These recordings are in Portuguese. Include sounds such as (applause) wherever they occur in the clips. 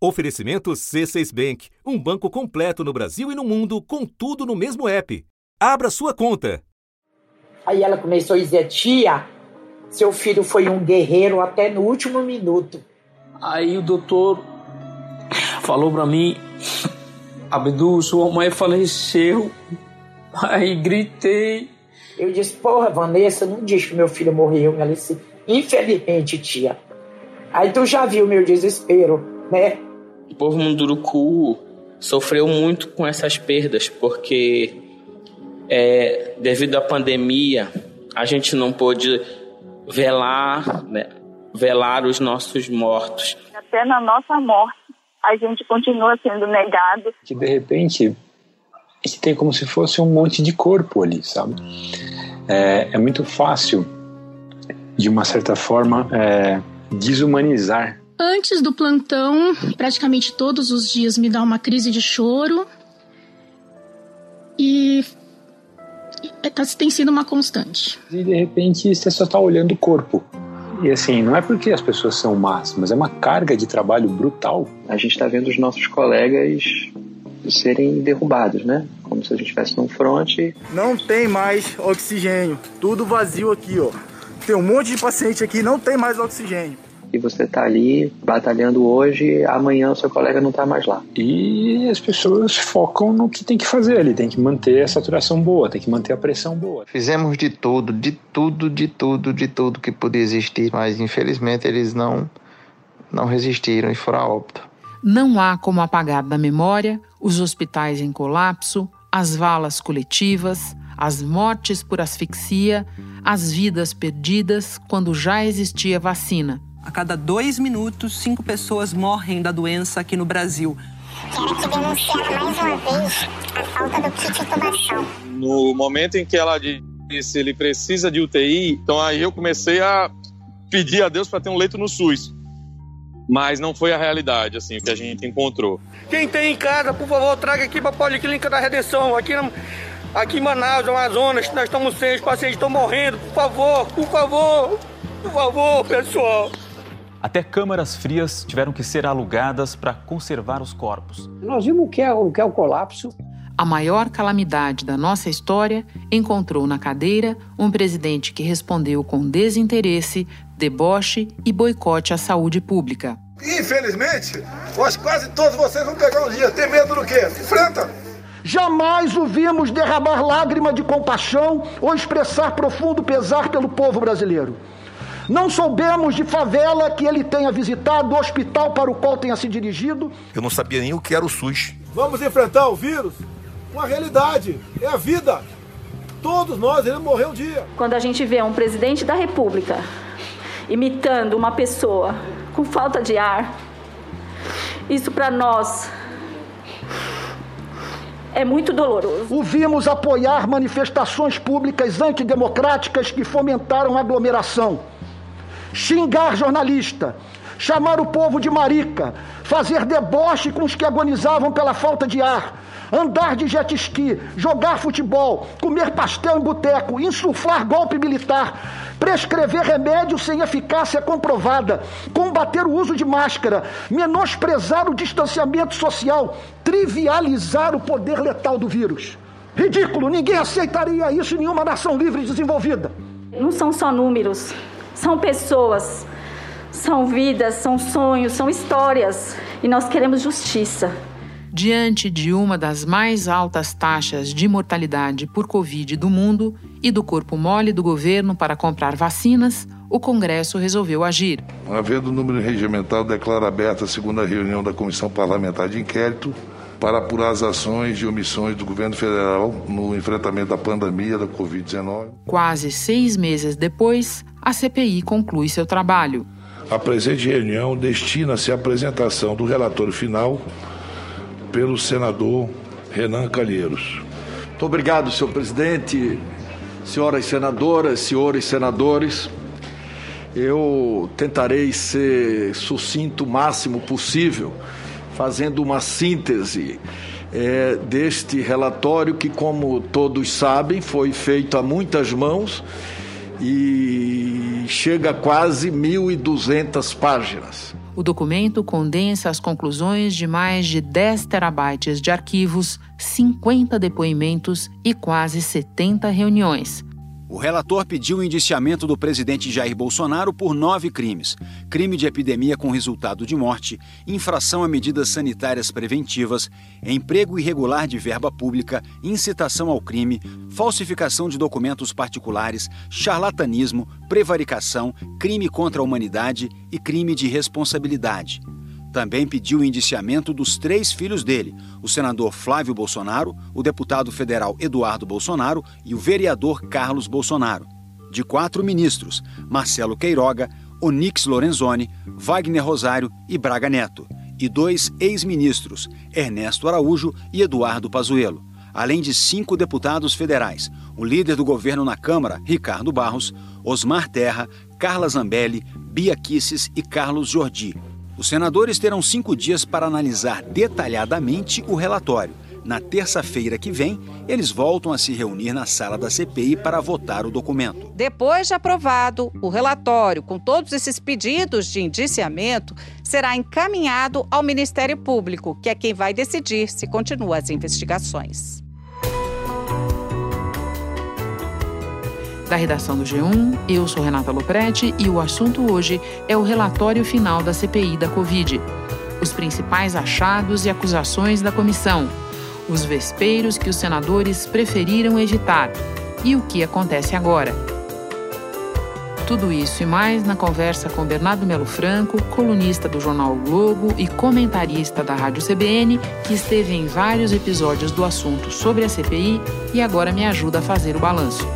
Oferecimento C6 Bank, um banco completo no Brasil e no mundo, com tudo no mesmo app. Abra sua conta. Aí ela começou a dizer: Tia, seu filho foi um guerreiro até no último minuto. Aí o doutor falou para mim: Abdu, sua mãe faleceu. Aí gritei. Eu disse: Porra, Vanessa, não diz que meu filho morreu. Ela disse: Infelizmente, tia. Aí tu já viu meu desespero, né? O povo Munduruku sofreu muito com essas perdas, porque é, devido à pandemia, a gente não pôde velar, né, velar os nossos mortos. Até na nossa morte, a gente continua sendo negado. Que de repente a gente tem como se fosse um monte de corpo ali, sabe? É, é muito fácil, de uma certa forma, é, desumanizar Antes do plantão, praticamente todos os dias me dá uma crise de choro. E é, tá, tem sido uma constante. E de repente você só está olhando o corpo. E assim, não é porque as pessoas são más, mas é uma carga de trabalho brutal. A gente está vendo os nossos colegas serem derrubados, né? Como se a gente estivesse num fronte. Não tem mais oxigênio. Tudo vazio aqui, ó. Tem um monte de paciente aqui, não tem mais oxigênio e você está ali batalhando hoje, amanhã o seu colega não está mais lá. E as pessoas focam no que tem que fazer ali, tem que manter a saturação boa, tem que manter a pressão boa. Fizemos de tudo, de tudo, de tudo, de tudo que podia existir, mas infelizmente eles não não resistiram e foram a óbito. Não há como apagar da memória os hospitais em colapso, as valas coletivas, as mortes por asfixia, as vidas perdidas quando já existia vacina a cada dois minutos, cinco pessoas morrem da doença aqui no Brasil. Quero que denunciar mais uma vez a falta do kit intubação. No momento em que ela disse ele precisa de UTI, então aí eu comecei a pedir a Deus para ter um leito no SUS. Mas não foi a realidade, assim, que a gente encontrou. Quem tem em casa, por favor, traga aqui para a Policlínica da Redenção. Aqui, aqui em Manaus, Amazonas, nós estamos sem, os pacientes estão morrendo. Por favor, por favor, por favor, pessoal. Até câmaras frias tiveram que ser alugadas para conservar os corpos. Nós vimos o que, é, o que é o colapso. A maior calamidade da nossa história encontrou na cadeira um presidente que respondeu com desinteresse, deboche e boicote à saúde pública. Infelizmente, acho quase todos vocês vão pegar um dia. Tem medo do quê? Enfrenta! Jamais o vimos derramar lágrima de compaixão ou expressar profundo pesar pelo povo brasileiro. Não soubemos de favela que ele tenha visitado, hospital para o qual tenha se dirigido. Eu não sabia nem o que era o SUS. Vamos enfrentar o vírus com a realidade, é a vida. Todos nós iremos morrer um dia. Quando a gente vê um presidente da República imitando uma pessoa com falta de ar, isso para nós é muito doloroso. O vimos apoiar manifestações públicas antidemocráticas que fomentaram aglomeração xingar jornalista, chamar o povo de marica, fazer deboche com os que agonizavam pela falta de ar, andar de jet ski, jogar futebol, comer pastel em boteco, insuflar golpe militar, prescrever remédio sem eficácia comprovada, combater o uso de máscara, menosprezar o distanciamento social, trivializar o poder letal do vírus. Ridículo, ninguém aceitaria isso em nenhuma nação livre e desenvolvida. Não são só números, são pessoas, são vidas, são sonhos, são histórias e nós queremos justiça. Diante de uma das mais altas taxas de mortalidade por Covid do mundo e do corpo mole do governo para comprar vacinas, o Congresso resolveu agir. Havendo o número regimental, declara aberta a segunda reunião da Comissão Parlamentar de Inquérito para apurar as ações e omissões do governo federal no enfrentamento da pandemia da Covid-19. Quase seis meses depois, a CPI conclui seu trabalho. A presente reunião destina-se à apresentação do relatório final pelo senador Renan Calheiros. Muito obrigado, senhor presidente, senhoras senadoras, senhores senadores. Eu tentarei ser sucinto o máximo possível fazendo uma síntese é, deste relatório que, como todos sabem, foi feito a muitas mãos e chega a quase 1.200 páginas. O documento condensa as conclusões de mais de 10 terabytes de arquivos, 50 depoimentos e quase 70 reuniões. O relator pediu o indiciamento do presidente Jair Bolsonaro por nove crimes: crime de epidemia com resultado de morte, infração a medidas sanitárias preventivas, emprego irregular de verba pública, incitação ao crime, falsificação de documentos particulares, charlatanismo, prevaricação, crime contra a humanidade e crime de responsabilidade. Também pediu o indiciamento dos três filhos dele, o senador Flávio Bolsonaro, o deputado federal Eduardo Bolsonaro e o vereador Carlos Bolsonaro. De quatro ministros, Marcelo Queiroga, Onix Lorenzoni, Wagner Rosário e Braga Neto. E dois ex-ministros, Ernesto Araújo e Eduardo Pazuello. Além de cinco deputados federais, o líder do governo na Câmara, Ricardo Barros, Osmar Terra, Carla Zambelli, Bia Kisses e Carlos Jordi, os senadores terão cinco dias para analisar detalhadamente o relatório. Na terça-feira que vem, eles voltam a se reunir na sala da CPI para votar o documento. Depois de aprovado, o relatório, com todos esses pedidos de indiciamento, será encaminhado ao Ministério Público, que é quem vai decidir se continua as investigações. Da redação do G1, eu sou Renata Loprete e o assunto hoje é o relatório final da CPI da Covid. Os principais achados e acusações da comissão, os vespeiros que os senadores preferiram evitar e o que acontece agora. Tudo isso e mais na conversa com Bernardo Melo Franco, colunista do jornal o Globo e comentarista da Rádio CBN, que esteve em vários episódios do assunto sobre a CPI e agora me ajuda a fazer o balanço.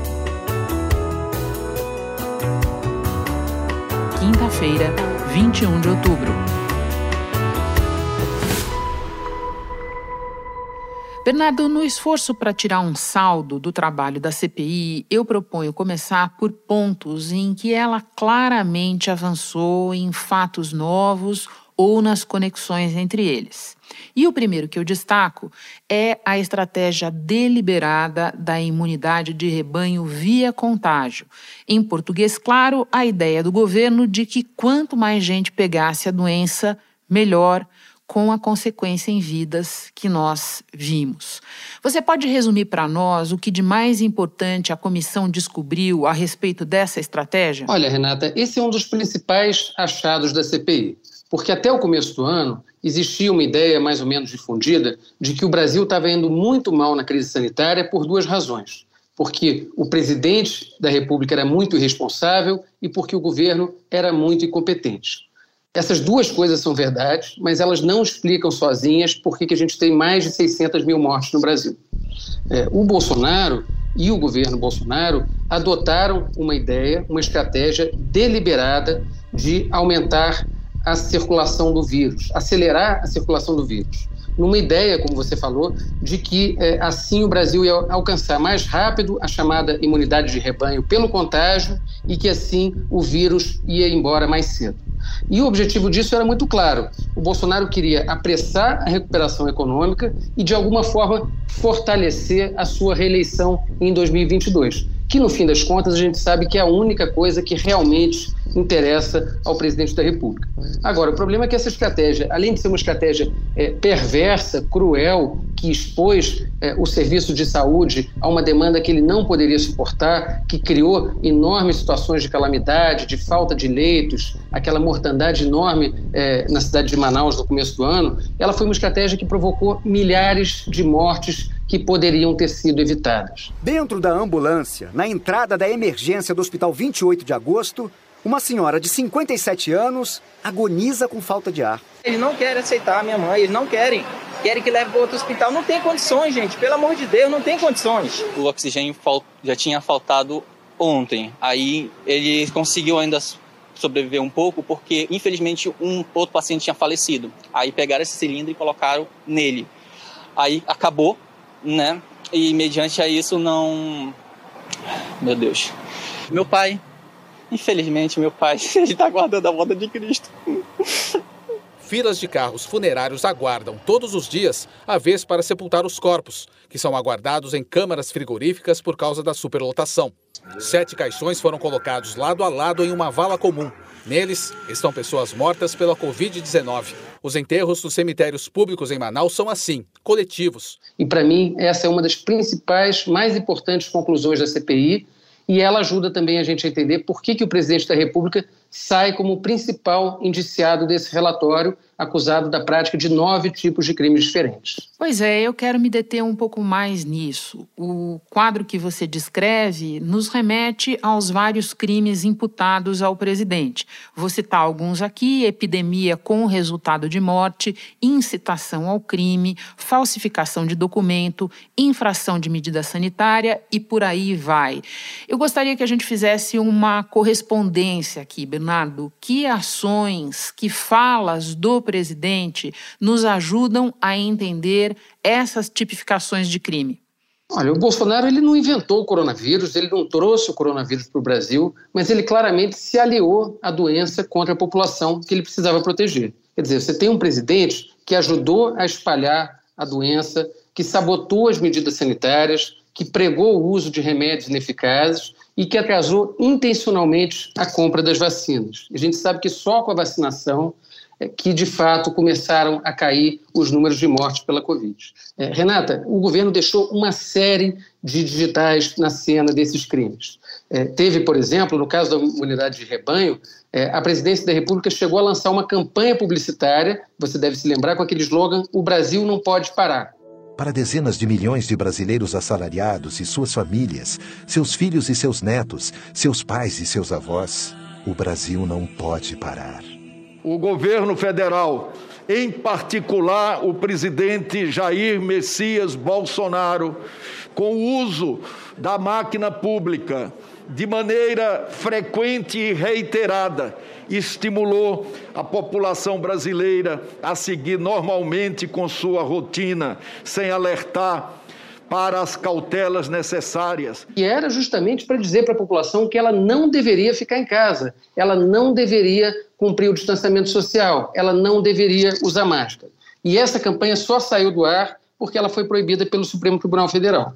Quinta-feira, 21 de outubro. Bernardo, no esforço para tirar um saldo do trabalho da CPI, eu proponho começar por pontos em que ela claramente avançou em fatos novos ou nas conexões entre eles. E o primeiro que eu destaco é a estratégia deliberada da imunidade de rebanho via contágio. Em português, claro, a ideia do governo de que quanto mais gente pegasse a doença, melhor, com a consequência em vidas que nós vimos. Você pode resumir para nós o que de mais importante a comissão descobriu a respeito dessa estratégia? Olha, Renata, esse é um dos principais achados da CPI, porque até o começo do ano existia uma ideia mais ou menos difundida de que o Brasil estava indo muito mal na crise sanitária por duas razões. Porque o presidente da República era muito irresponsável e porque o governo era muito incompetente. Essas duas coisas são verdades, mas elas não explicam sozinhas por que a gente tem mais de 600 mil mortes no Brasil. É, o Bolsonaro e o governo Bolsonaro adotaram uma ideia, uma estratégia deliberada de aumentar a circulação do vírus, acelerar a circulação do vírus. Numa ideia, como você falou, de que é, assim o Brasil ia alcançar mais rápido a chamada imunidade de rebanho pelo contágio e que assim o vírus ia embora mais cedo. E o objetivo disso era muito claro. O Bolsonaro queria apressar a recuperação econômica e, de alguma forma, fortalecer a sua reeleição em 2022 que no fim das contas a gente sabe que é a única coisa que realmente interessa ao presidente da República. Agora, o problema é que essa estratégia, além de ser uma estratégia é, perversa, cruel, que expôs é, o serviço de saúde a uma demanda que ele não poderia suportar, que criou enormes situações de calamidade, de falta de leitos, aquela mortandade enorme é, na cidade de Manaus no começo do ano, ela foi uma estratégia que provocou milhares de mortes que poderiam ter sido evitadas. Dentro da ambulância, na entrada da emergência do Hospital 28 de Agosto, uma senhora de 57 anos agoniza com falta de ar. Eles não querem aceitar a minha mãe, eles não querem. Querem que leve para outro hospital. Não tem condições, gente. Pelo amor de Deus, não tem condições. O oxigênio já tinha faltado ontem. Aí ele conseguiu ainda sobreviver um pouco porque, infelizmente, um outro paciente tinha falecido. Aí pegaram esse cilindro e colocaram nele. Aí acabou né? E mediante a isso não. Meu Deus. Meu pai, infelizmente, meu pai, (laughs) está guardando a volta de Cristo. filas de carros funerários aguardam todos os dias a vez para sepultar os corpos, que são aguardados em câmaras frigoríficas por causa da superlotação. Sete caixões foram colocados lado a lado em uma vala comum. Neles estão pessoas mortas pela Covid-19. Os enterros nos cemitérios públicos em Manaus são assim, coletivos. E para mim, essa é uma das principais, mais importantes conclusões da CPI, e ela ajuda também a gente a entender por que, que o presidente da República sai como principal indiciado desse relatório, acusado da prática de nove tipos de crimes diferentes. Pois é, eu quero me deter um pouco mais nisso. O quadro que você descreve nos remete aos vários crimes imputados ao presidente. Vou citar alguns aqui: epidemia com resultado de morte, incitação ao crime, falsificação de documento, infração de medida sanitária e por aí vai. Eu gostaria que a gente fizesse uma correspondência aqui, Bernardo. Que ações, que falas do presidente nos ajudam a entender essas tipificações de crime? Olha, o Bolsonaro ele não inventou o coronavírus, ele não trouxe o coronavírus para o Brasil, mas ele claramente se aliou à doença contra a população que ele precisava proteger. Quer dizer, você tem um presidente que ajudou a espalhar a doença, que sabotou as medidas sanitárias, que pregou o uso de remédios ineficazes e que atrasou intencionalmente a compra das vacinas. A gente sabe que só com a vacinação é que de fato começaram a cair os números de mortes pela Covid. É, Renata, o governo deixou uma série de digitais na cena desses crimes. É, teve, por exemplo, no caso da unidade de rebanho, é, a presidência da República chegou a lançar uma campanha publicitária, você deve se lembrar, com aquele slogan: O Brasil não pode parar. Para dezenas de milhões de brasileiros assalariados e suas famílias, seus filhos e seus netos, seus pais e seus avós, o Brasil não pode parar. O governo federal, em particular o presidente Jair Messias Bolsonaro, com o uso da máquina pública de maneira frequente e reiterada, estimulou a população brasileira a seguir normalmente com sua rotina, sem alertar para as cautelas necessárias. E era justamente para dizer para a população que ela não deveria ficar em casa, ela não deveria cumprir o distanciamento social, ela não deveria usar máscara. E essa campanha só saiu do ar porque ela foi proibida pelo Supremo Tribunal Federal.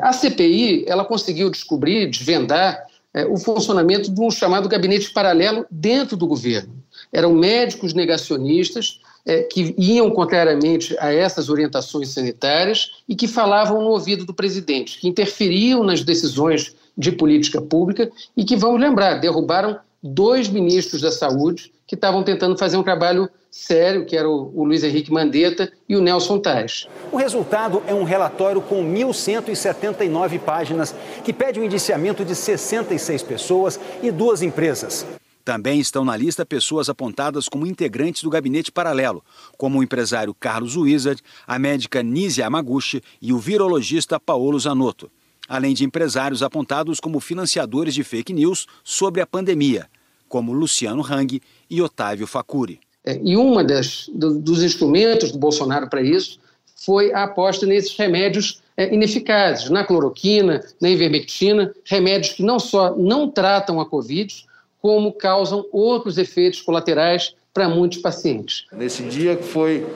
A CPI ela conseguiu descobrir, desvendar é, o funcionamento de um chamado gabinete paralelo dentro do governo. Eram médicos negacionistas é, que iam contrariamente a essas orientações sanitárias e que falavam no ouvido do presidente, que interferiam nas decisões de política pública e que, vamos lembrar, derrubaram dois ministros da saúde que estavam tentando fazer um trabalho sério, que era o, o Luiz Henrique Mandetta e o Nelson Tais. O resultado é um relatório com 1.179 páginas que pede o indiciamento de 66 pessoas e duas empresas. Também estão na lista pessoas apontadas como integrantes do gabinete paralelo, como o empresário Carlos Wizard, a médica Nise Amaguchi e o virologista Paulo Zanotto, além de empresários apontados como financiadores de fake news sobre a pandemia, como Luciano Hang e Otávio Facuri. É, e uma das do, dos instrumentos do Bolsonaro para isso foi a aposta nesses remédios é, ineficazes, na cloroquina, na ivermectina, remédios que não só não tratam a Covid, como causam outros efeitos colaterais para muitos pacientes. Nesse dia que foi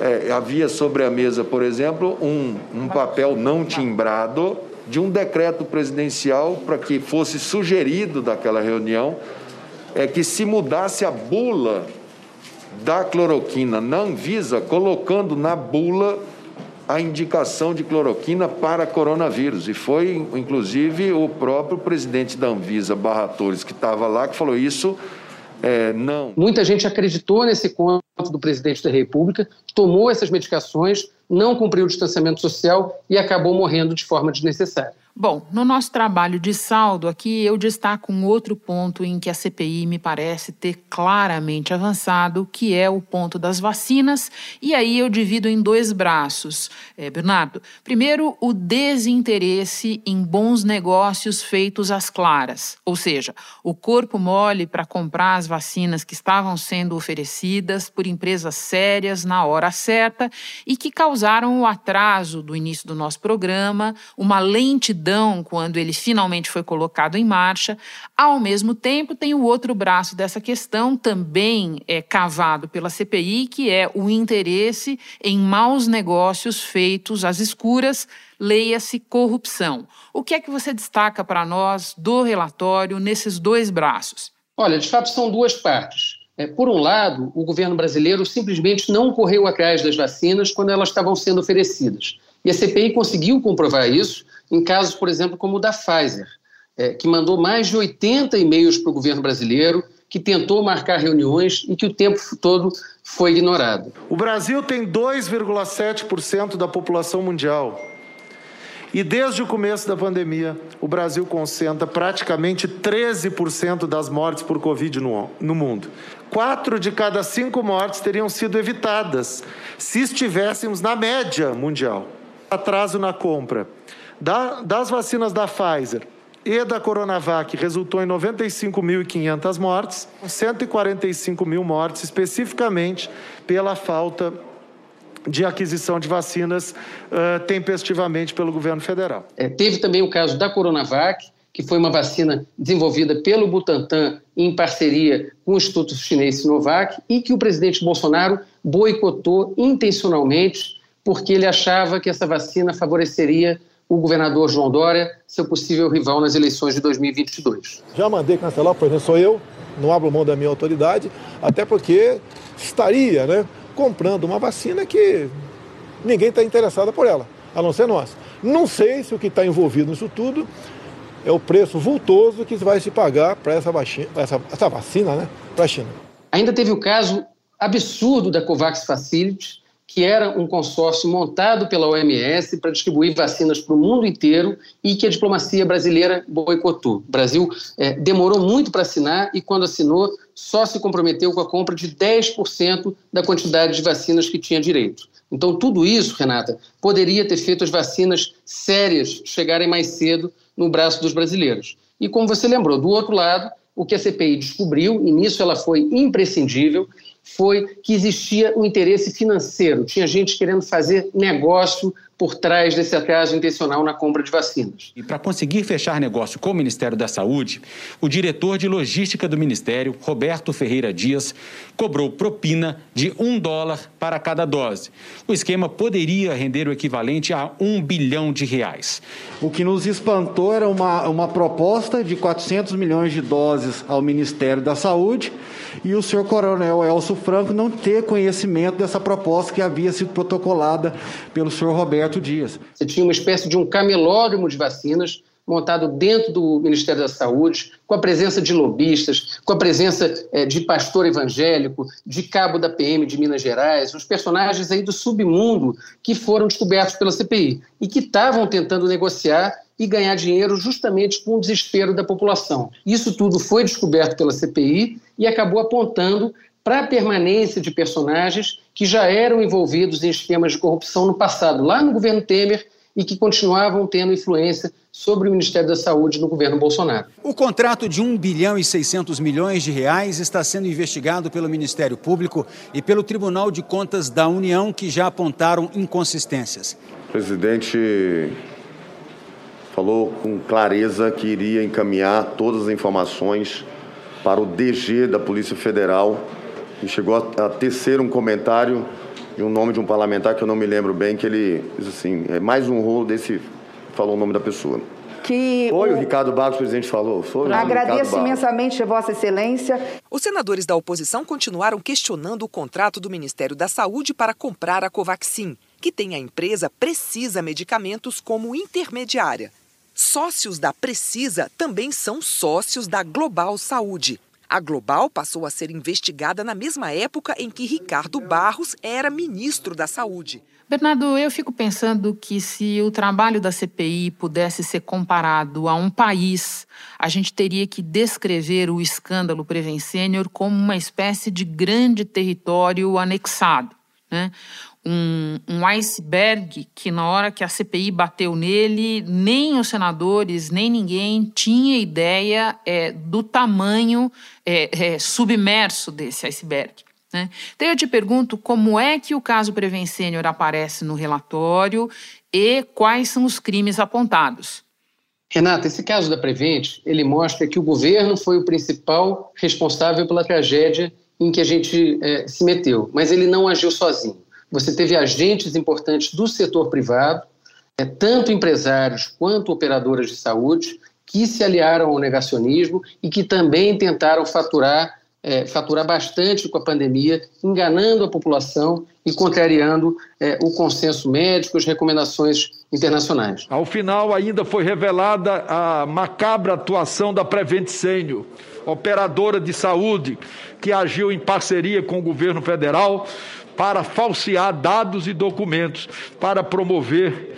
é, havia sobre a mesa, por exemplo, um, um papel não timbrado de um decreto presidencial para que fosse sugerido daquela reunião é que se mudasse a bula da cloroquina na Anvisa, colocando na bula a indicação de cloroquina para coronavírus. E foi, inclusive, o próprio presidente da Anvisa, Barra Torres, que estava lá, que falou isso. É, não. Muita gente acreditou nesse conto do presidente da República, tomou essas medicações, não cumpriu o distanciamento social e acabou morrendo de forma desnecessária. Bom, no nosso trabalho de saldo aqui, eu destaco um outro ponto em que a CPI me parece ter claramente avançado, que é o ponto das vacinas. E aí eu divido em dois braços, é, Bernardo. Primeiro, o desinteresse em bons negócios feitos às claras, ou seja, o corpo mole para comprar as vacinas que estavam sendo oferecidas por empresas sérias na hora certa e que causaram o atraso do início do nosso programa, uma lentidão quando ele finalmente foi colocado em marcha. Ao mesmo tempo, tem o outro braço dessa questão, também é cavado pela CPI, que é o interesse em maus negócios feitos às escuras, leia-se corrupção. O que é que você destaca para nós do relatório nesses dois braços? Olha, de fato, são duas partes. É, por um lado, o governo brasileiro simplesmente não correu atrás das vacinas quando elas estavam sendo oferecidas. E a CPI conseguiu comprovar isso em casos, por exemplo, como o da Pfizer, é, que mandou mais de 80 e-mails para o governo brasileiro, que tentou marcar reuniões e que o tempo todo foi ignorado. O Brasil tem 2,7% da população mundial. E desde o começo da pandemia, o Brasil concentra praticamente 13% das mortes por Covid no, no mundo. Quatro de cada cinco mortes teriam sido evitadas se estivéssemos na média mundial. Atraso na compra da, das vacinas da Pfizer e da Coronavac resultou em 95.500 mortes, 145 mil mortes especificamente pela falta de aquisição de vacinas uh, tempestivamente pelo governo federal. É, teve também o caso da Coronavac, que foi uma vacina desenvolvida pelo Butantan em parceria com o Instituto Chinês Sinovac e que o presidente Bolsonaro boicotou intencionalmente porque ele achava que essa vacina favoreceria o governador João Dória, seu possível rival nas eleições de 2022. Já mandei cancelar, por exemplo, sou eu, não abro mão da minha autoridade, até porque estaria, né, comprando uma vacina que ninguém está interessado por ela, a não ser nós. Não sei se o que está envolvido nisso tudo é o preço vultoso que vai se pagar para essa, essa, essa vacina né, para a China. Ainda teve o caso absurdo da COVAX Facility, que era um consórcio montado pela OMS para distribuir vacinas para o mundo inteiro e que a diplomacia brasileira boicotou. O Brasil é, demorou muito para assinar e, quando assinou, só se comprometeu com a compra de 10% da quantidade de vacinas que tinha direito. Então, tudo isso, Renata, poderia ter feito as vacinas sérias chegarem mais cedo no braço dos brasileiros. E como você lembrou, do outro lado, o que a CPI descobriu, e nisso ela foi imprescindível, foi que existia um interesse financeiro. Tinha gente querendo fazer negócio por trás desse atraso intencional na compra de vacinas. E para conseguir fechar negócio com o Ministério da Saúde, o diretor de logística do Ministério, Roberto Ferreira Dias, cobrou propina de um dólar para cada dose. O esquema poderia render o equivalente a um bilhão de reais. O que nos espantou era uma, uma proposta de 400 milhões de doses ao Ministério da Saúde e o senhor Coronel Elcio Franco não ter conhecimento dessa proposta que havia sido protocolada pelo senhor Roberto Dias. Você tinha uma espécie de um camelódromo de vacinas montado dentro do Ministério da Saúde, com a presença de lobistas, com a presença é, de pastor evangélico, de cabo da PM de Minas Gerais, os personagens aí do submundo que foram descobertos pela CPI e que estavam tentando negociar e ganhar dinheiro justamente com o desespero da população. Isso tudo foi descoberto pela CPI e acabou apontando para a permanência de personagens que já eram envolvidos em esquemas de corrupção no passado, lá no governo Temer, e que continuavam tendo influência sobre o Ministério da Saúde no governo Bolsonaro. O contrato de 1 bilhão e 600 milhões de reais está sendo investigado pelo Ministério Público e pelo Tribunal de Contas da União, que já apontaram inconsistências. O presidente falou com clareza que iria encaminhar todas as informações para o DG da Polícia Federal e chegou a tecer um comentário de um nome de um parlamentar que eu não me lembro bem, que ele diz assim, é mais um rolo desse, falou o nome da pessoa. Que Foi o, o Ricardo Barros, o presidente falou. Foi Agradeço imensamente, Vossa Excelência. Os senadores da oposição continuaram questionando o contrato do Ministério da Saúde para comprar a Covaxin, que tem a empresa Precisa Medicamentos como intermediária. Sócios da Precisa também são sócios da Global Saúde. A Global passou a ser investigada na mesma época em que Ricardo Barros era ministro da Saúde. Bernardo, eu fico pensando que se o trabalho da CPI pudesse ser comparado a um país, a gente teria que descrever o escândalo Preven Sênior como uma espécie de grande território anexado. Né? Um, um iceberg que, na hora que a CPI bateu nele, nem os senadores, nem ninguém tinha ideia é, do tamanho é, é, submerso desse iceberg. Né? Então, eu te pergunto como é que o caso Preven Sênior aparece no relatório e quais são os crimes apontados. Renata, esse caso da Prevent, ele mostra que o governo foi o principal responsável pela tragédia em que a gente é, se meteu, mas ele não agiu sozinho. Você teve agentes importantes do setor privado, é, tanto empresários quanto operadoras de saúde, que se aliaram ao negacionismo e que também tentaram faturar, é, faturar bastante com a pandemia, enganando a população e contrariando é, o consenso médico, as recomendações internacionais. Ao final, ainda foi revelada a macabra atuação da Prevent Sênior, operadora de saúde que agiu em parceria com o governo federal para falsear dados e documentos para promover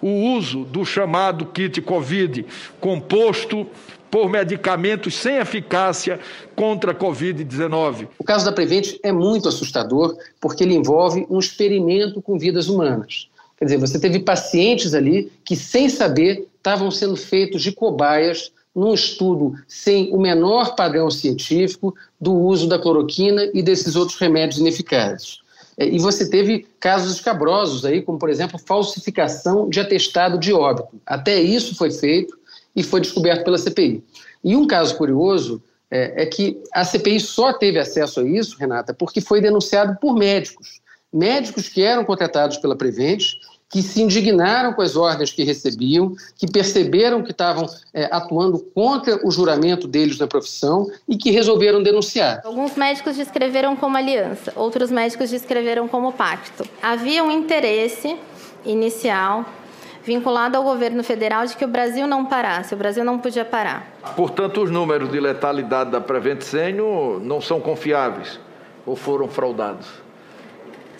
o uso do chamado kit Covid, composto por medicamentos sem eficácia contra a Covid-19. O caso da Prevent é muito assustador porque ele envolve um experimento com vidas humanas. Quer dizer, você teve pacientes ali que, sem saber, estavam sendo feitos de cobaias num estudo sem o menor padrão científico do uso da cloroquina e desses outros remédios ineficazes. É, e você teve casos escabrosos aí, como por exemplo, falsificação de atestado de óbito. Até isso foi feito e foi descoberto pela CPI. E um caso curioso é, é que a CPI só teve acesso a isso, Renata, porque foi denunciado por médicos. Médicos que eram contratados pela Prevent que se indignaram com as ordens que recebiam, que perceberam que estavam é, atuando contra o juramento deles na profissão e que resolveram denunciar. Alguns médicos descreveram como aliança, outros médicos descreveram como pacto. Havia um interesse inicial vinculado ao governo federal de que o Brasil não parasse, o Brasil não podia parar. Portanto, os números de letalidade da Prevent Senior não são confiáveis ou foram fraudados?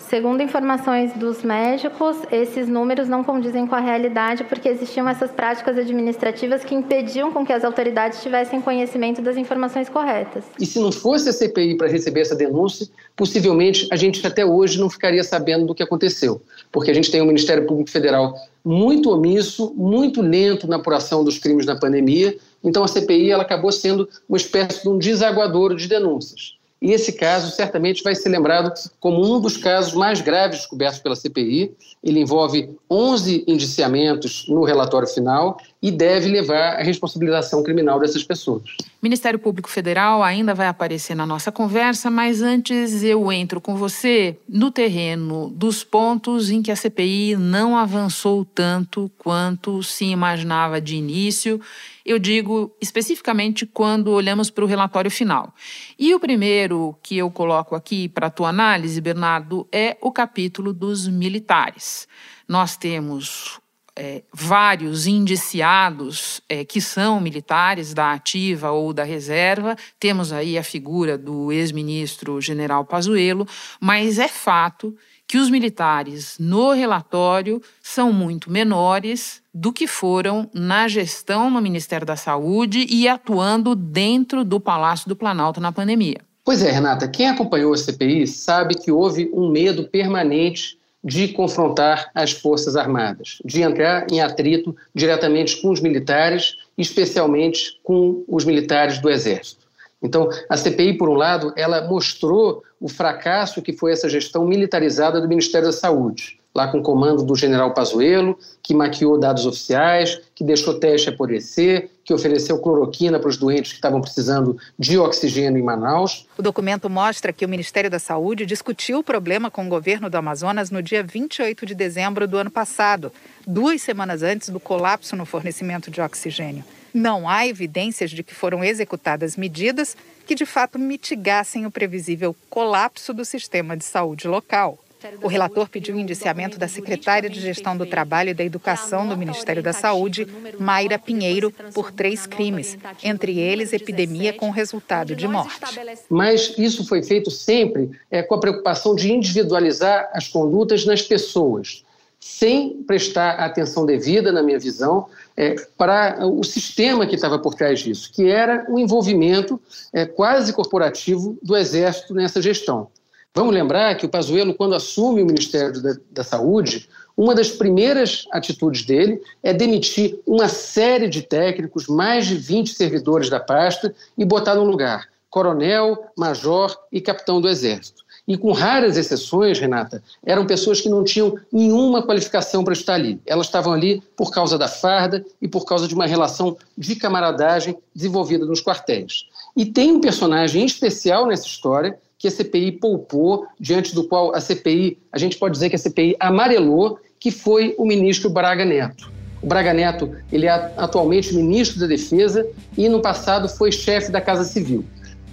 Segundo informações dos médicos, esses números não condizem com a realidade porque existiam essas práticas administrativas que impediam com que as autoridades tivessem conhecimento das informações corretas. E se não fosse a CPI para receber essa denúncia, possivelmente a gente até hoje não ficaria sabendo do que aconteceu, porque a gente tem um Ministério Público Federal muito omisso, muito lento na apuração dos crimes na pandemia. Então a CPI ela acabou sendo uma espécie de um desaguador de denúncias. E esse caso certamente vai ser lembrado como um dos casos mais graves descobertos pela CPI. Ele envolve 11 indiciamentos no relatório final e deve levar à responsabilização criminal dessas pessoas. Ministério Público Federal ainda vai aparecer na nossa conversa, mas antes eu entro com você no terreno dos pontos em que a CPI não avançou tanto quanto se imaginava de início eu digo especificamente quando olhamos para o relatório final. E o primeiro que eu coloco aqui para a tua análise, Bernardo, é o capítulo dos militares. Nós temos é, vários indiciados é, que são militares da ativa ou da reserva. Temos aí a figura do ex-ministro general Pazuello, mas é fato que os militares no relatório são muito menores do que foram na gestão no Ministério da Saúde e atuando dentro do Palácio do Planalto na pandemia. Pois é, Renata, quem acompanhou a CPI sabe que houve um medo permanente de confrontar as Forças Armadas, de entrar em atrito diretamente com os militares, especialmente com os militares do Exército. Então, a CPI, por um lado, ela mostrou o fracasso que foi essa gestão militarizada do Ministério da Saúde, lá com o comando do general Pazuello, que maquiou dados oficiais, que deixou teste apodrecer, que ofereceu cloroquina para os doentes que estavam precisando de oxigênio em Manaus. O documento mostra que o Ministério da Saúde discutiu o problema com o governo do Amazonas no dia 28 de dezembro do ano passado, duas semanas antes do colapso no fornecimento de oxigênio. Não há evidências de que foram executadas medidas que de fato mitigassem o previsível colapso do sistema de saúde local. O relator pediu o indiciamento da secretária de Gestão do Trabalho e da Educação do Ministério da Saúde, Mayra Pinheiro, por três crimes, entre eles epidemia com resultado de morte. Mas isso foi feito sempre é, com a preocupação de individualizar as condutas nas pessoas, sem prestar atenção devida, na minha visão, é, para o sistema que estava por trás disso, que era o envolvimento é, quase corporativo do Exército nessa gestão. Vamos lembrar que o Pazuello, quando assume o Ministério da, da Saúde, uma das primeiras atitudes dele é demitir uma série de técnicos, mais de 20 servidores da pasta, e botar no lugar coronel, major e capitão do Exército. E com raras exceções, Renata, eram pessoas que não tinham nenhuma qualificação para estar ali. Elas estavam ali por causa da farda e por causa de uma relação de camaradagem desenvolvida nos quartéis. E tem um personagem especial nessa história que a CPI poupou, diante do qual a CPI, a gente pode dizer que a CPI amarelou, que foi o ministro Braga Neto. O Braga Neto, ele é atualmente ministro da Defesa e no passado foi chefe da Casa Civil.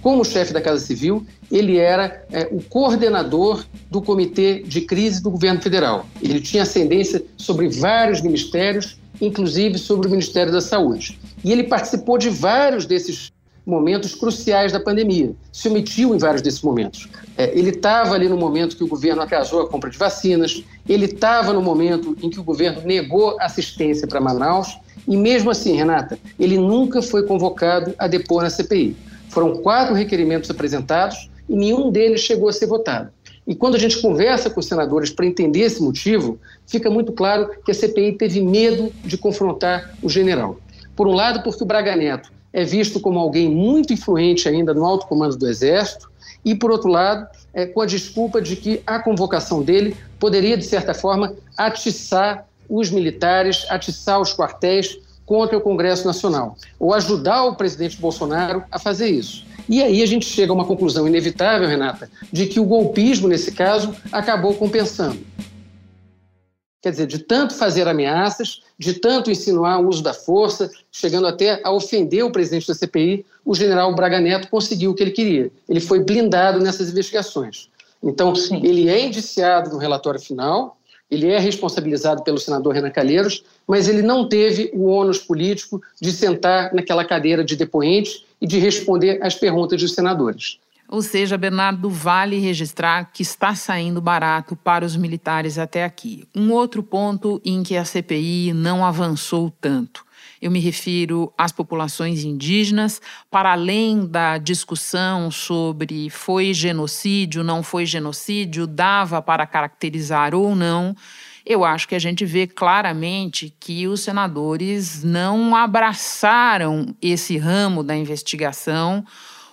Como chefe da Casa Civil, ele era é, o coordenador do Comitê de Crise do Governo Federal. Ele tinha ascendência sobre vários ministérios, inclusive sobre o Ministério da Saúde. E ele participou de vários desses momentos cruciais da pandemia, se omitiu em vários desses momentos. É, ele estava ali no momento que o governo atrasou a compra de vacinas, ele estava no momento em que o governo negou assistência para Manaus, e mesmo assim, Renata, ele nunca foi convocado a depor na CPI. Foram quatro requerimentos apresentados e nenhum deles chegou a ser votado. E quando a gente conversa com os senadores para entender esse motivo, fica muito claro que a CPI teve medo de confrontar o general. Por um lado, porque o Braga Neto é visto como alguém muito influente ainda no alto comando do Exército, e, por outro lado, é, com a desculpa de que a convocação dele poderia, de certa forma, atiçar os militares, atiçar os quartéis contra o Congresso Nacional, ou ajudar o presidente Bolsonaro a fazer isso. E aí a gente chega a uma conclusão inevitável, Renata, de que o golpismo, nesse caso, acabou compensando. Quer dizer, de tanto fazer ameaças, de tanto insinuar o uso da força, chegando até a ofender o presidente da CPI, o general Braga Neto conseguiu o que ele queria. Ele foi blindado nessas investigações. Então, Sim. ele é indiciado no relatório final, ele é responsabilizado pelo senador Renan Calheiros, mas ele não teve o ônus político de sentar naquela cadeira de depoente e de responder às perguntas dos senadores. Ou seja, Bernardo, vale registrar que está saindo barato para os militares até aqui. Um outro ponto em que a CPI não avançou tanto. Eu me refiro às populações indígenas, para além da discussão sobre foi genocídio, não foi genocídio, dava para caracterizar ou não. Eu acho que a gente vê claramente que os senadores não abraçaram esse ramo da investigação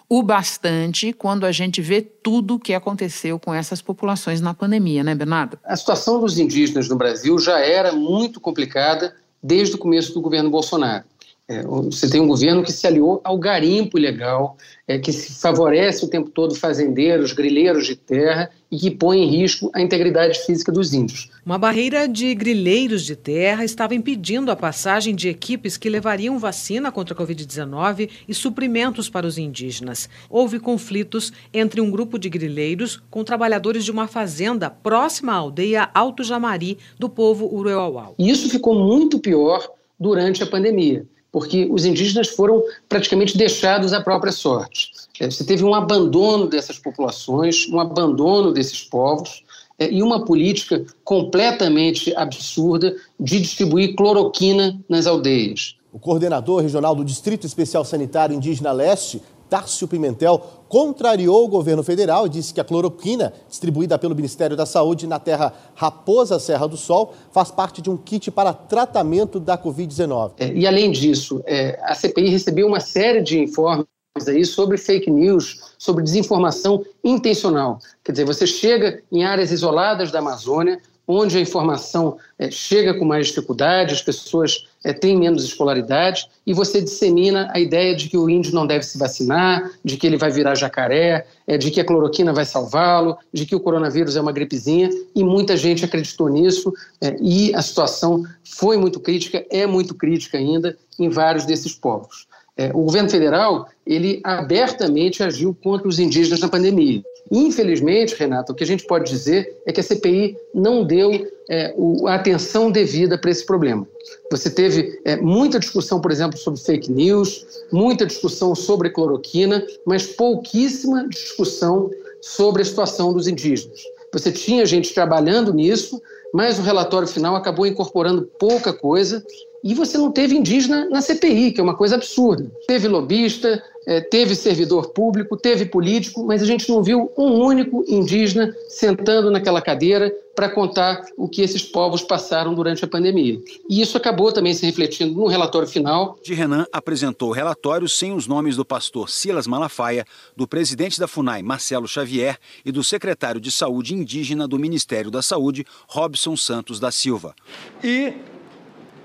o bastante quando a gente vê tudo o que aconteceu com essas populações na pandemia, né, Bernardo? A situação dos indígenas no Brasil já era muito complicada desde o começo do governo Bolsonaro. É, você tem um governo que se aliou ao garimpo ilegal, é, que se favorece o tempo todo fazendeiros, grileiros de terra e que põe em risco a integridade física dos índios. Uma barreira de grileiros de terra estava impedindo a passagem de equipes que levariam vacina contra a Covid-19 e suprimentos para os indígenas. Houve conflitos entre um grupo de grileiros com trabalhadores de uma fazenda próxima à aldeia Alto Jamari do povo Uruauau. E isso ficou muito pior durante a pandemia porque os indígenas foram praticamente deixados à própria sorte. É, você teve um abandono dessas populações, um abandono desses povos é, e uma política completamente absurda de distribuir cloroquina nas aldeias. O coordenador regional do Distrito Especial Sanitário Indígena Leste Tárcio Pimentel contrariou o governo federal e disse que a cloroquina distribuída pelo Ministério da Saúde na terra Raposa Serra do Sol faz parte de um kit para tratamento da Covid-19. É, e além disso, é, a CPI recebeu uma série de informes aí sobre fake news, sobre desinformação intencional. Quer dizer, você chega em áreas isoladas da Amazônia, onde a informação é, chega com mais dificuldade, as pessoas é, têm menos escolaridade, e você dissemina a ideia de que o índio não deve se vacinar, de que ele vai virar jacaré, é, de que a cloroquina vai salvá-lo, de que o coronavírus é uma gripezinha, e muita gente acreditou nisso, é, e a situação foi muito crítica, é muito crítica ainda em vários desses povos. É, o governo federal ele abertamente agiu contra os indígenas na pandemia. Infelizmente, Renato, o que a gente pode dizer é que a CPI não deu é, o, a atenção devida para esse problema. Você teve é, muita discussão, por exemplo, sobre fake news, muita discussão sobre cloroquina, mas pouquíssima discussão sobre a situação dos indígenas. Você tinha gente trabalhando nisso, mas o relatório final acabou incorporando pouca coisa e você não teve indígena na CPI, que é uma coisa absurda. Teve lobista, teve servidor público, teve político, mas a gente não viu um único indígena sentando naquela cadeira para contar o que esses povos passaram durante a pandemia. E isso acabou também se refletindo no relatório final. De Renan apresentou o relatório sem os nomes do pastor Silas Malafaia, do presidente da FUNAI, Marcelo Xavier, e do secretário de Saúde Indígena do Ministério da Saúde, Robson Santos da Silva. E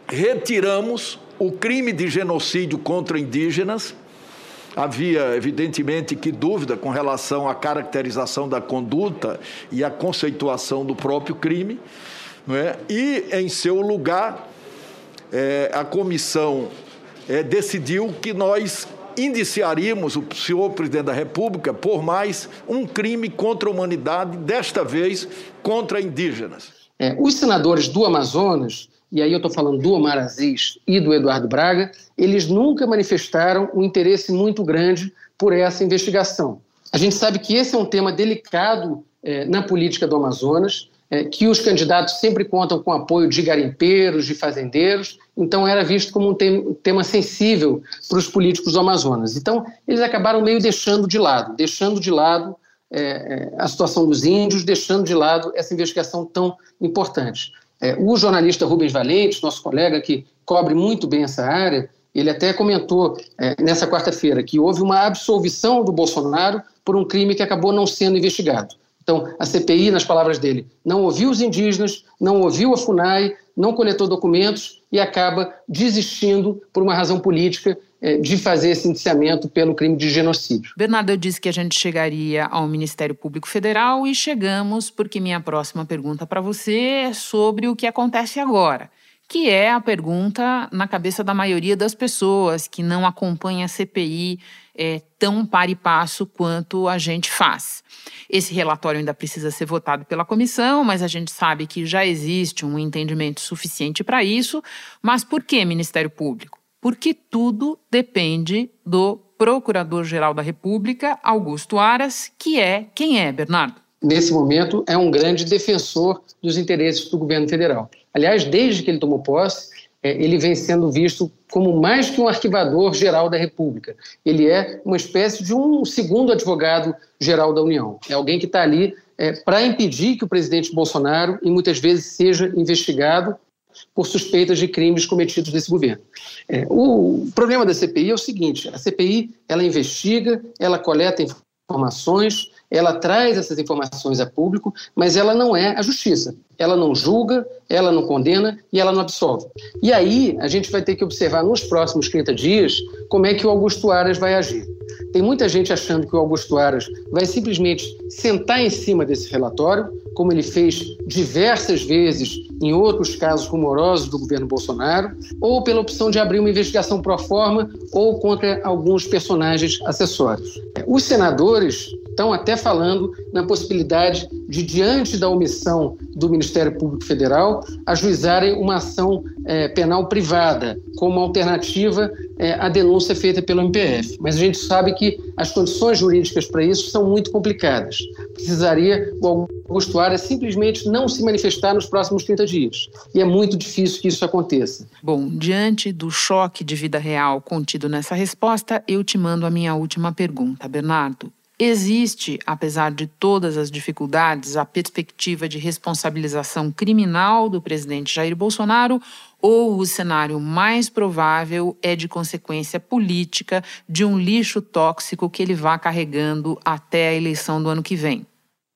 retiramos o crime de genocídio contra indígenas. Havia, evidentemente, que dúvida com relação à caracterização da conduta e à conceituação do próprio crime. Não é? E, em seu lugar, é, a comissão é, decidiu que nós indiciaríamos o senhor presidente da República por mais um crime contra a humanidade, desta vez contra indígenas. É, os senadores do Amazonas e aí eu estou falando do Omar Aziz e do Eduardo Braga, eles nunca manifestaram um interesse muito grande por essa investigação. A gente sabe que esse é um tema delicado é, na política do Amazonas, é, que os candidatos sempre contam com apoio de garimpeiros, de fazendeiros, então era visto como um te tema sensível para os políticos do Amazonas. Então eles acabaram meio deixando de lado, deixando de lado é, a situação dos índios, deixando de lado essa investigação tão importante. É, o jornalista Rubens Valente, nosso colega que cobre muito bem essa área, ele até comentou é, nessa quarta-feira que houve uma absolvição do Bolsonaro por um crime que acabou não sendo investigado. Então, a CPI, nas palavras dele, não ouviu os indígenas, não ouviu a FUNAI, não coletou documentos e acaba desistindo por uma razão política de fazer esse indiciamento pelo crime de genocídio. Bernardo, eu disse que a gente chegaria ao Ministério Público Federal e chegamos porque minha próxima pergunta para você é sobre o que acontece agora, que é a pergunta na cabeça da maioria das pessoas que não acompanha a CPI é, tão par e passo quanto a gente faz. Esse relatório ainda precisa ser votado pela comissão, mas a gente sabe que já existe um entendimento suficiente para isso. Mas por que Ministério Público? Porque tudo depende do Procurador-Geral da República, Augusto Aras, que é quem é, Bernardo? Nesse momento, é um grande defensor dos interesses do governo federal. Aliás, desde que ele tomou posse, é, ele vem sendo visto como mais que um arquivador geral da República. Ele é uma espécie de um segundo advogado geral da União. É alguém que está ali é, para impedir que o presidente Bolsonaro, e muitas vezes, seja investigado por suspeitas de crimes cometidos nesse governo. É, o problema da CPI é o seguinte: a CPI ela investiga, ela coleta informações, ela traz essas informações a público, mas ela não é a justiça. Ela não julga, ela não condena e ela não absolve. E aí a gente vai ter que observar nos próximos 30 dias como é que o Augusto Aras vai agir. Tem muita gente achando que o Augusto Aras vai simplesmente sentar em cima desse relatório, como ele fez diversas vezes em outros casos rumorosos do governo Bolsonaro, ou pela opção de abrir uma investigação pro forma ou contra alguns personagens acessórios. Os senadores estão até falando na possibilidade de, diante da omissão do Ministério Público Federal, ajuizarem uma ação é, penal privada, como alternativa é, à denúncia feita pelo MPF. Mas a gente sabe que as condições jurídicas para isso são muito complicadas. Precisaria o Augusto Aras simplesmente não se manifestar nos próximos 30 dias. E é muito difícil que isso aconteça. Bom, diante do choque de vida real contido nessa resposta, eu te mando a minha última pergunta, Bernardo. Existe, apesar de todas as dificuldades, a perspectiva de responsabilização criminal do presidente Jair Bolsonaro ou o cenário mais provável é de consequência política de um lixo tóxico que ele vá carregando até a eleição do ano que vem?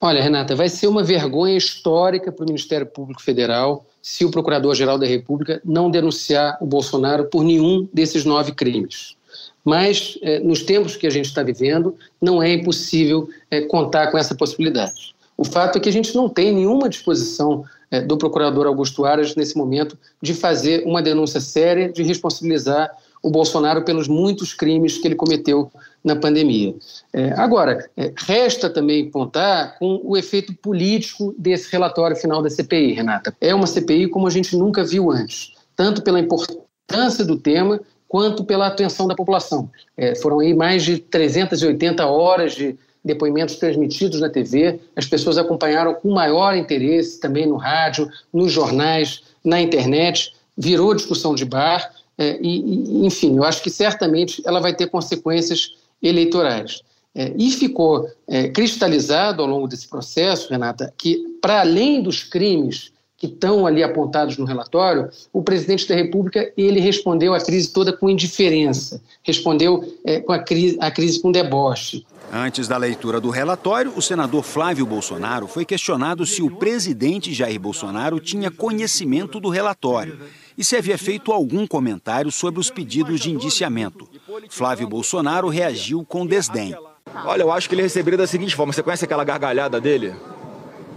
Olha, Renata, vai ser uma vergonha histórica para o Ministério Público Federal se o Procurador-Geral da República não denunciar o Bolsonaro por nenhum desses nove crimes. Mas, eh, nos tempos que a gente está vivendo, não é impossível eh, contar com essa possibilidade. O fato é que a gente não tem nenhuma disposição do procurador Augusto Aras, nesse momento, de fazer uma denúncia séria, de responsabilizar o Bolsonaro pelos muitos crimes que ele cometeu na pandemia. É, agora, é, resta também contar com o efeito político desse relatório final da CPI, Renata. É uma CPI como a gente nunca viu antes, tanto pela importância do tema quanto pela atenção da população. É, foram aí mais de 380 horas de depoimentos transmitidos na TV, as pessoas acompanharam com maior interesse também no rádio, nos jornais, na internet, virou discussão de bar, é, e, enfim, eu acho que certamente ela vai ter consequências eleitorais. É, e ficou é, cristalizado ao longo desse processo, Renata, que para além dos crimes que estão ali apontados no relatório, o presidente da República ele respondeu à crise toda com indiferença, respondeu é, com a crise, a crise com deboche. Antes da leitura do relatório, o senador Flávio Bolsonaro foi questionado se o presidente Jair Bolsonaro tinha conhecimento do relatório e se havia feito algum comentário sobre os pedidos de indiciamento. Flávio Bolsonaro reagiu com desdém. Olha, eu acho que ele receberia da seguinte forma: você conhece aquela gargalhada dele?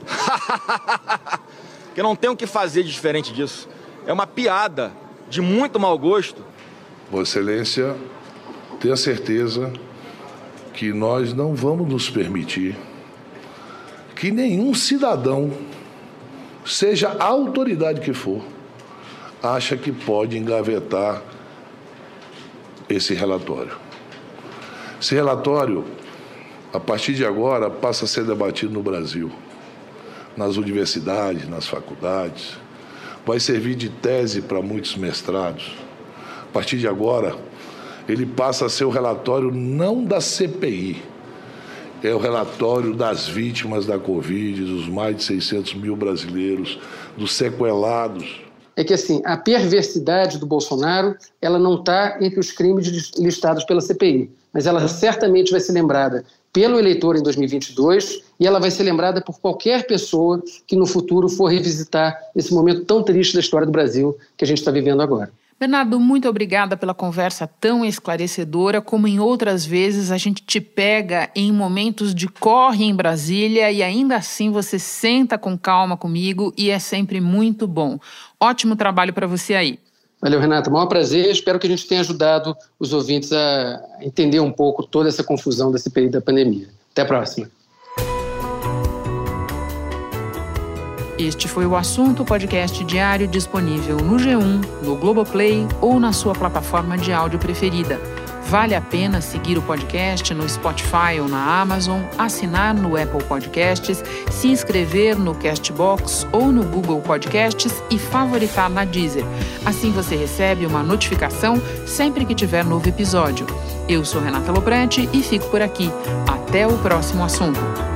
(laughs) que não tem o que fazer de diferente disso. É uma piada de muito mau gosto. Vossa Excelência, tenha certeza que nós não vamos nos permitir que nenhum cidadão, seja a autoridade que for, acha que pode engavetar esse relatório. Esse relatório, a partir de agora, passa a ser debatido no Brasil nas universidades, nas faculdades, vai servir de tese para muitos mestrados. A partir de agora, ele passa a ser o relatório não da CPI, é o relatório das vítimas da Covid, dos mais de 600 mil brasileiros, dos sequelados. É que assim, a perversidade do Bolsonaro, ela não está entre os crimes listados pela CPI, mas ela certamente vai ser lembrada pelo eleitor em 2022 e ela vai ser lembrada por qualquer pessoa que no futuro for revisitar esse momento tão triste da história do Brasil que a gente está vivendo agora. Bernardo, muito obrigada pela conversa tão esclarecedora. Como em outras vezes, a gente te pega em momentos de corre em Brasília e ainda assim você senta com calma comigo e é sempre muito bom. Ótimo trabalho para você aí. Valeu, Renata. Maior prazer. Espero que a gente tenha ajudado os ouvintes a entender um pouco toda essa confusão desse período da pandemia. Até a próxima. Este foi o assunto podcast diário disponível no G1, no Globoplay ou na sua plataforma de áudio preferida. Vale a pena seguir o podcast no Spotify ou na Amazon, assinar no Apple Podcasts, se inscrever no Castbox ou no Google Podcasts e favoritar na Deezer. Assim você recebe uma notificação sempre que tiver novo episódio. Eu sou Renata Loprete e fico por aqui. Até o próximo assunto.